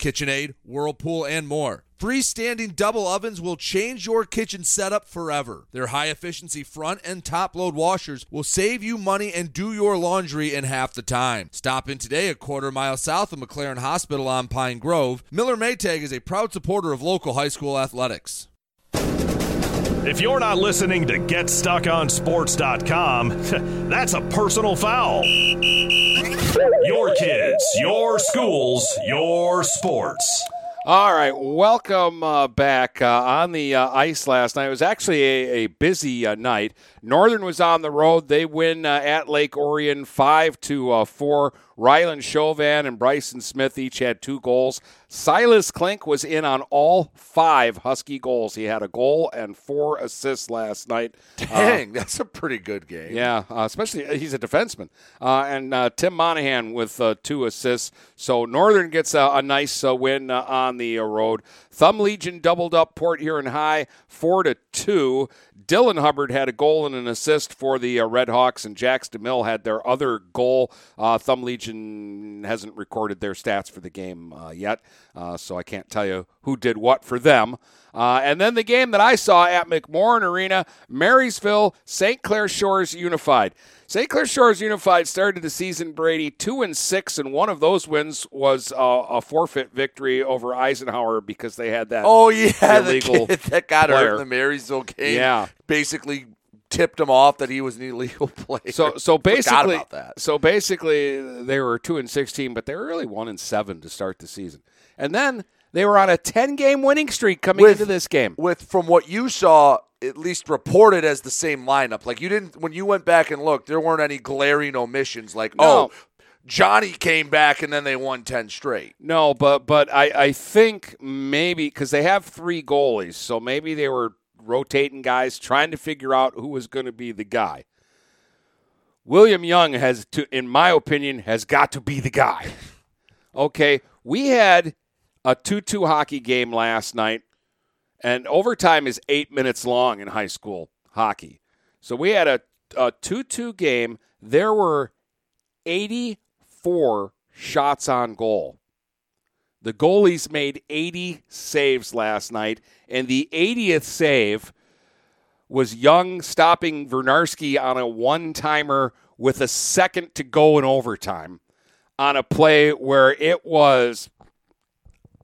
KitchenAid, Whirlpool, and more. Freestanding double ovens will change your kitchen setup forever. Their high efficiency front and top load washers will save you money and do your laundry in half the time. Stop in today a quarter mile south of McLaren Hospital on Pine Grove. Miller Maytag is a proud supporter of local high school athletics. If you're not listening to GetStuckOnSports.com, [LAUGHS] that's a personal foul. Your kids, your schools, your sports. All right, welcome uh, back uh, on the uh, ice last night. It was actually a, a busy uh, night. Northern was on the road. They win uh, at Lake Orion five to uh, four. Rylan Chauvin and Bryson Smith each had two goals. Silas Klink was in on all five Husky goals. He had a goal and four assists last night. Dang, that's a pretty good game. Yeah, uh, especially he's a defenseman. Uh, and uh, Tim Monahan with uh, two assists. So Northern gets a, a nice uh, win uh, on the road. Thumb Legion doubled up Port Huron High four to two. Dylan Hubbard had a goal and an assist for the uh, Red Hawks, and Jax DeMille had their other goal. Uh, Thumb Legion hasn't recorded their stats for the game uh, yet, uh, so I can't tell you who did what for them. Uh, and then the game that I saw at McMorran Arena, Marysville, St. Clair Shores Unified. St. Clair Shores Unified started the season, Brady, two and six, and one of those wins was uh, a forfeit victory over Eisenhower because they had that. Oh yeah, illegal the that got player. hurt in the Marysville game. Yeah. basically tipped him off that he was an illegal [LAUGHS] player. So so basically, so basically, they were two and sixteen, but they were really one and seven to start the season, and then they were on a ten game winning streak coming With- into this game. With from what you saw, at least reported as the same lineup. Like you didn't when you went back and looked, there weren't any glaring omissions. Like No. oh, Johnny came back and then they won ten straight. No, but but I I think maybe because they have three goalies, so maybe they were rotating guys, trying to figure out who was going to be the guy. William Young has to, in my opinion, has got to be the guy. [LAUGHS] Okay, we had a 2 2 hockey game last night, and overtime is eight minutes long in high school hockey. So we had a, a 2 2 game. There were 84 shots on goal. The goalies made 80 saves last night, and the 80th save was Young stopping Vernarski on a one timer with a second to go in overtime on a play where it was,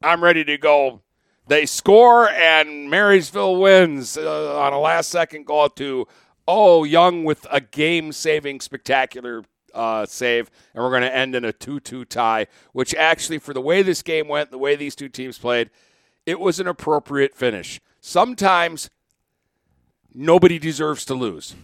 I'm ready to go. They score, and Marysville wins uh, on a last second goal to, oh, Young with a game saving spectacular uh, save, and we're going to end in a 2 2 tie, which actually, for the way this game went, the way these two teams played, it was an appropriate finish. Sometimes nobody deserves to lose.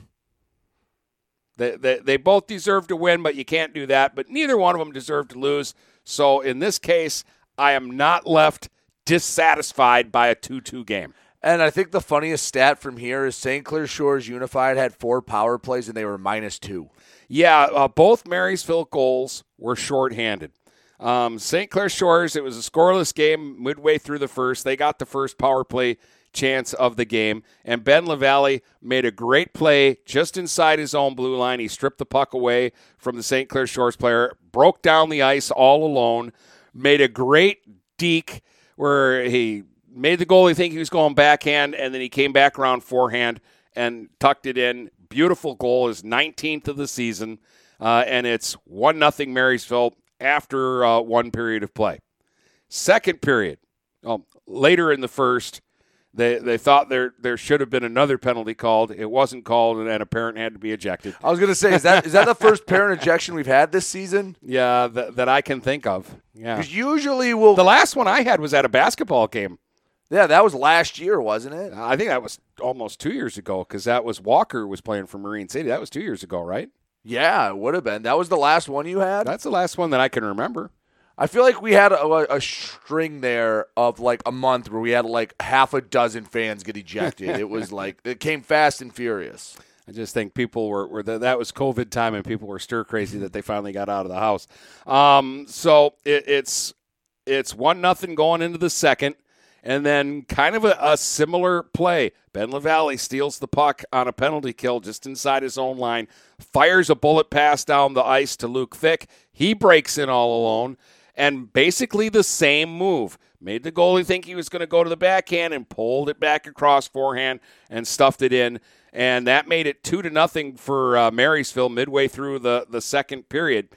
They, they, they both deserve to win, but you can't do that. But neither one of them deserved to lose. So in this case, I am not left dissatisfied by a 2 2 game. And I think the funniest stat from here is St. Clair Shores Unified had four power plays and they were minus two. Yeah, uh, both Marysville goals were shorthanded. Um, St. Clair Shores, it was a scoreless game midway through the first. They got the first power play chance of the game. And Ben LaValle made a great play just inside his own blue line. He stripped the puck away from the St. Clair Shores player, broke down the ice all alone, made a great deke where he made the goalie think he was going backhand, and then he came back around forehand and tucked it in. Beautiful goal, his 19th of the season, uh, and it's 1 nothing Marysville after uh, one period of play. Second period, well, later in the first, they they thought there there should have been another penalty called. It wasn't called, and a parent had to be ejected. I was going to say, is that is that the first parent ejection we've had this season? Yeah, that, that I can think of. Yeah, because usually we'll. The last one I had was at a basketball game. Yeah, that was last year, wasn't it? I think that was almost two years ago because that was Walker was playing for Marine City. That was two years ago, right? Yeah, it would have been. That was the last one you had. That's the last one that I can remember. I feel like we had a, a, string there of like a month where we had like half a dozen fans get ejected. it was like it came fast and furious. I just think people were, were the, that was COVID time and people were stir crazy that they finally got out of the house. Um, so it, it's it's one nothing going into the second, and then kind of a, a similar play. Ben LaValle steals the puck on a penalty kill just inside his own line, fires a bullet pass down the ice to Luke Thick. He breaks in all alone and basically the same move. Made the goalie think he was going to go to the backhand and pulled it back across forehand and stuffed it in. And that made it two to nothing for uh, Marysville midway through the, the second period.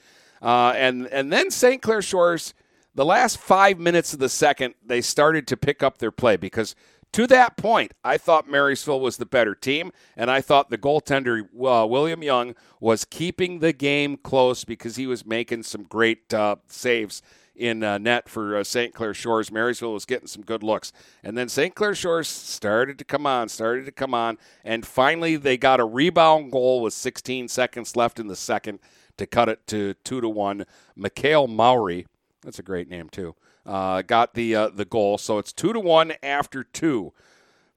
Uh, and and then St. Clair Shores, the last five minutes of the second, they started to pick up their play because to that point, I thought Marysville was the better team, and I thought the goaltender uh, William Young was keeping the game close because he was making some great uh, saves in uh, net for uh, St. Clair Shores. Marysville was getting some good looks, and then St. Clair Shores started to come on, started to come on, and finally they got a rebound goal with 16 seconds left in the second to cut it to two to one. Mikhail Maury, that's a great name too uh, got the uh, the goal. So it's two to one after two.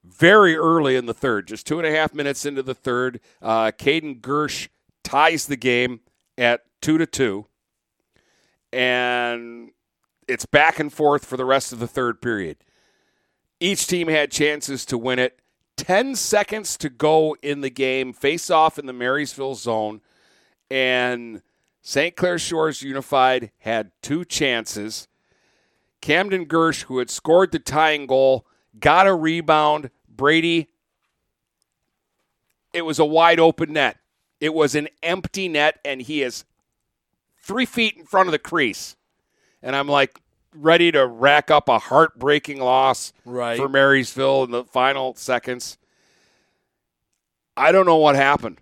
Very early in the third, just two and a half minutes into the third, uh, Caden Gersh ties the game at two to two, and it's back and forth for the rest of the third period. Each team had chances to win it. 10 seconds to go in the game, face off in the Marysville zone, and St. Clair Shores Unified had two chances. Camden Gersh, who had scored the tying goal, got a rebound. Brady, it was a wide open net. It was an empty net, and he is three feet in front of the crease. And I'm like, ready to rack up a heartbreaking loss right. for Marysville in the final seconds. I don't know what happened,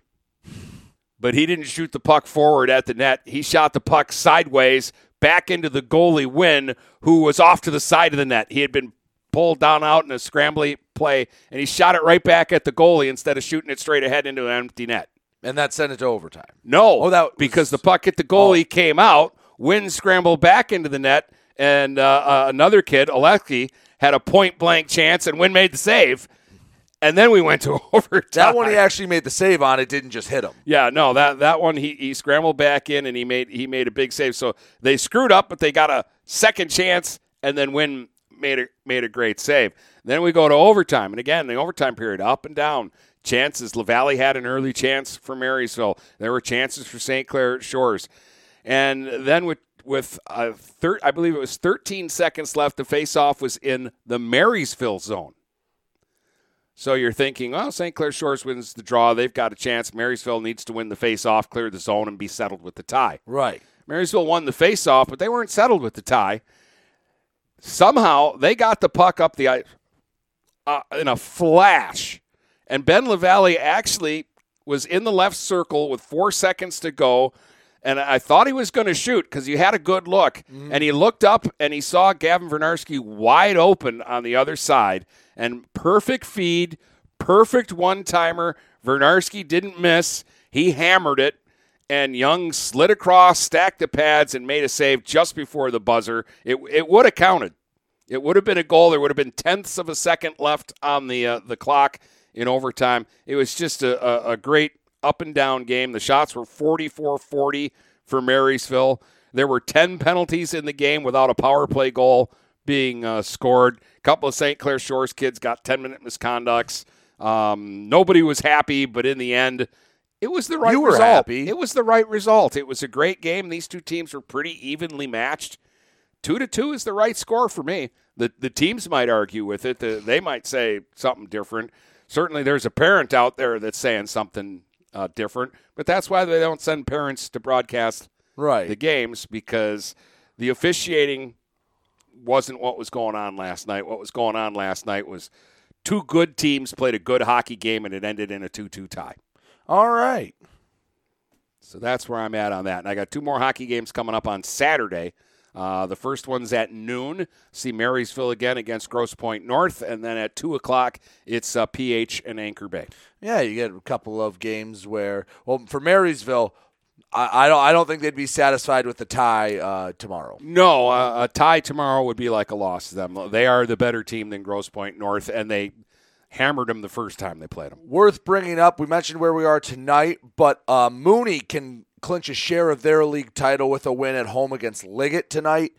but he didn't shoot the puck forward at the net. He shot the puck sideways back into the goalie Wynn, who was off to the side of the net. He had been pulled down out in a scrambly play, and he shot it right back at the goalie instead of shooting it straight ahead into an empty net. And that sent it to overtime. No, oh, that was, because the puck at the goalie oh. came out. Wynn scrambled back into the net, and uh, uh, another kid, Aleki, had a point blank chance, and Wynn made the save. And then we went to [LAUGHS] overtime. That one he actually made the save on. It didn't just hit him. Yeah, no, that that one he, he scrambled back in and he made he made a big save. So they screwed up, but they got a second chance, and then Wynn made a made a great save. Then we go to overtime, and again the overtime period up and down. Chances. LaValle had an early chance for Marysville. There were chances for St. Clair Shores, and then with with uh, thir- I believe it was 13 seconds left. The faceoff was in the Marysville zone. So you're thinking, well, St. Clair Shores wins the draw. They've got a chance. Marysville needs to win the face-off, clear the zone, and be settled with the tie. Right. Marysville won the face-off, but they weren't settled with the tie. Somehow they got the puck up the ice uh, in a flash, and Ben LaValle actually was in the left circle with four seconds to go. And I thought he was going to shoot because he had a good look. Mm. And he looked up and he saw Gavin Vernarski wide open on the other side and perfect feed, perfect one timer. Vernarski didn't miss. He hammered it, and Young slid across, stacked the pads, and made a save just before the buzzer. It, it would have counted. It would have been a goal. There would have been tenths of a second left on the uh, the clock in overtime. It was just a, a, a great up and down game. The shots were 44 40 for Marysville. There were 10 penalties in the game without a power play goal being uh, scored. A couple of St. Clair Shores kids got 10 minute misconducts. Um, nobody was happy, but in the end, it was the right you were result. Happy. It was the right result. It was a great game. These two teams were pretty evenly matched. Two to two is the right score for me. The the teams might argue with it. The, they might say something different. Certainly, there's a parent out there that's saying something uh, different. But that's why they don't send parents to broadcast right. the games because the officiating wasn't what was going on last night. What was going on last night was two good teams played a good hockey game and it ended in a 2 2 tie. All right. So that's where I'm at on that. And I got two more hockey games coming up on Saturday. Uh, the first one's at noon. See Marysville again against Grosse Pointe North, and then at two o'clock it's uh, PH and Anchor Bay. Yeah, you get a couple of games where, well, for Marysville, I, I don't, I don't think they'd be satisfied with the tie uh, tomorrow. No, uh, a tie tomorrow would be like a loss to them. They are the better team than Grosse Pointe North, and they hammered them the first time they played them. Worth bringing up. We mentioned where we are tonight, but uh, Mooney can clinch a share of their league title with a win at home against Liggett tonight.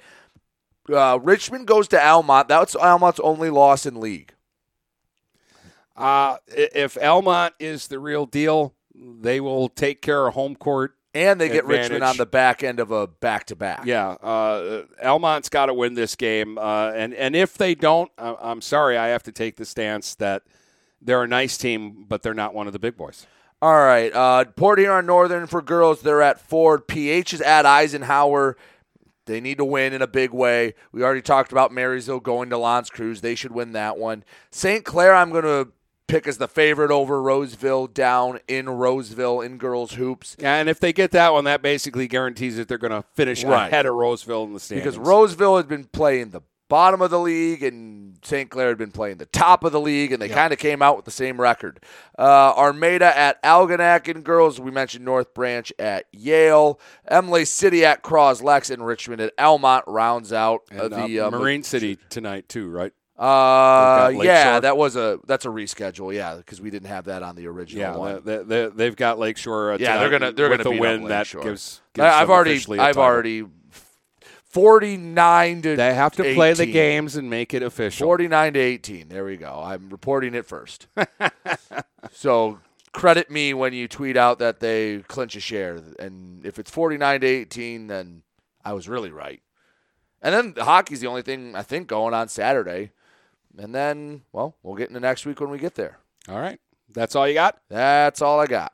Uh, Richmond goes to Almont. That's Almont's only loss in league. Uh, if Almont is the real deal, they will take care of home court. And they get advantage. Richmond on the back end of a back to back. Yeah, uh, Almont's got to win this game, uh, and and if they don't, I'm sorry, I have to take the stance that they're a nice team, but they're not one of the big boys. All right. Uh, Port Huron Northern for girls, they're at Ford. PH is at Eisenhower. They need to win in a big way. We already talked about Marysville going to L'Anse Creuse. They should win that one. St. Clair, I'm going to pick as the favorite over Roseville down in Roseville in girls hoops. Yeah, and if they get that one, that basically guarantees that they're going to finish Right. ahead of Roseville in the standings. Because Roseville has been playing the bottom of the league and St. Clair had been playing the top of the league, and they kind of came out with the same record. Uh, Armada at Algonac and girls. We mentioned North Branch at Yale. Imlay City at Cros-Lex and Richmond at Almont rounds out and, uh, the uh, Marine City tonight too, right? Uh, yeah, Lakeshore. that was a that's a reschedule. Yeah, because we didn't have that on the original Yeah, one. they, they, they've got Lakeshore. Uh, yeah, they're gonna they're gonna win that gives. gives I've already I've already forty nine to They have to play the 18. games and make it official. 49 to 18. There we go. I'm reporting it first. [LAUGHS] so credit me when you tweet out that they clinch a share. And if it's 49 to 18, then I was really right. And then the hockey's the only thing I think going on Saturday. And then, well, we'll get into next week when we get there. All right. That's all you got? That's all I got.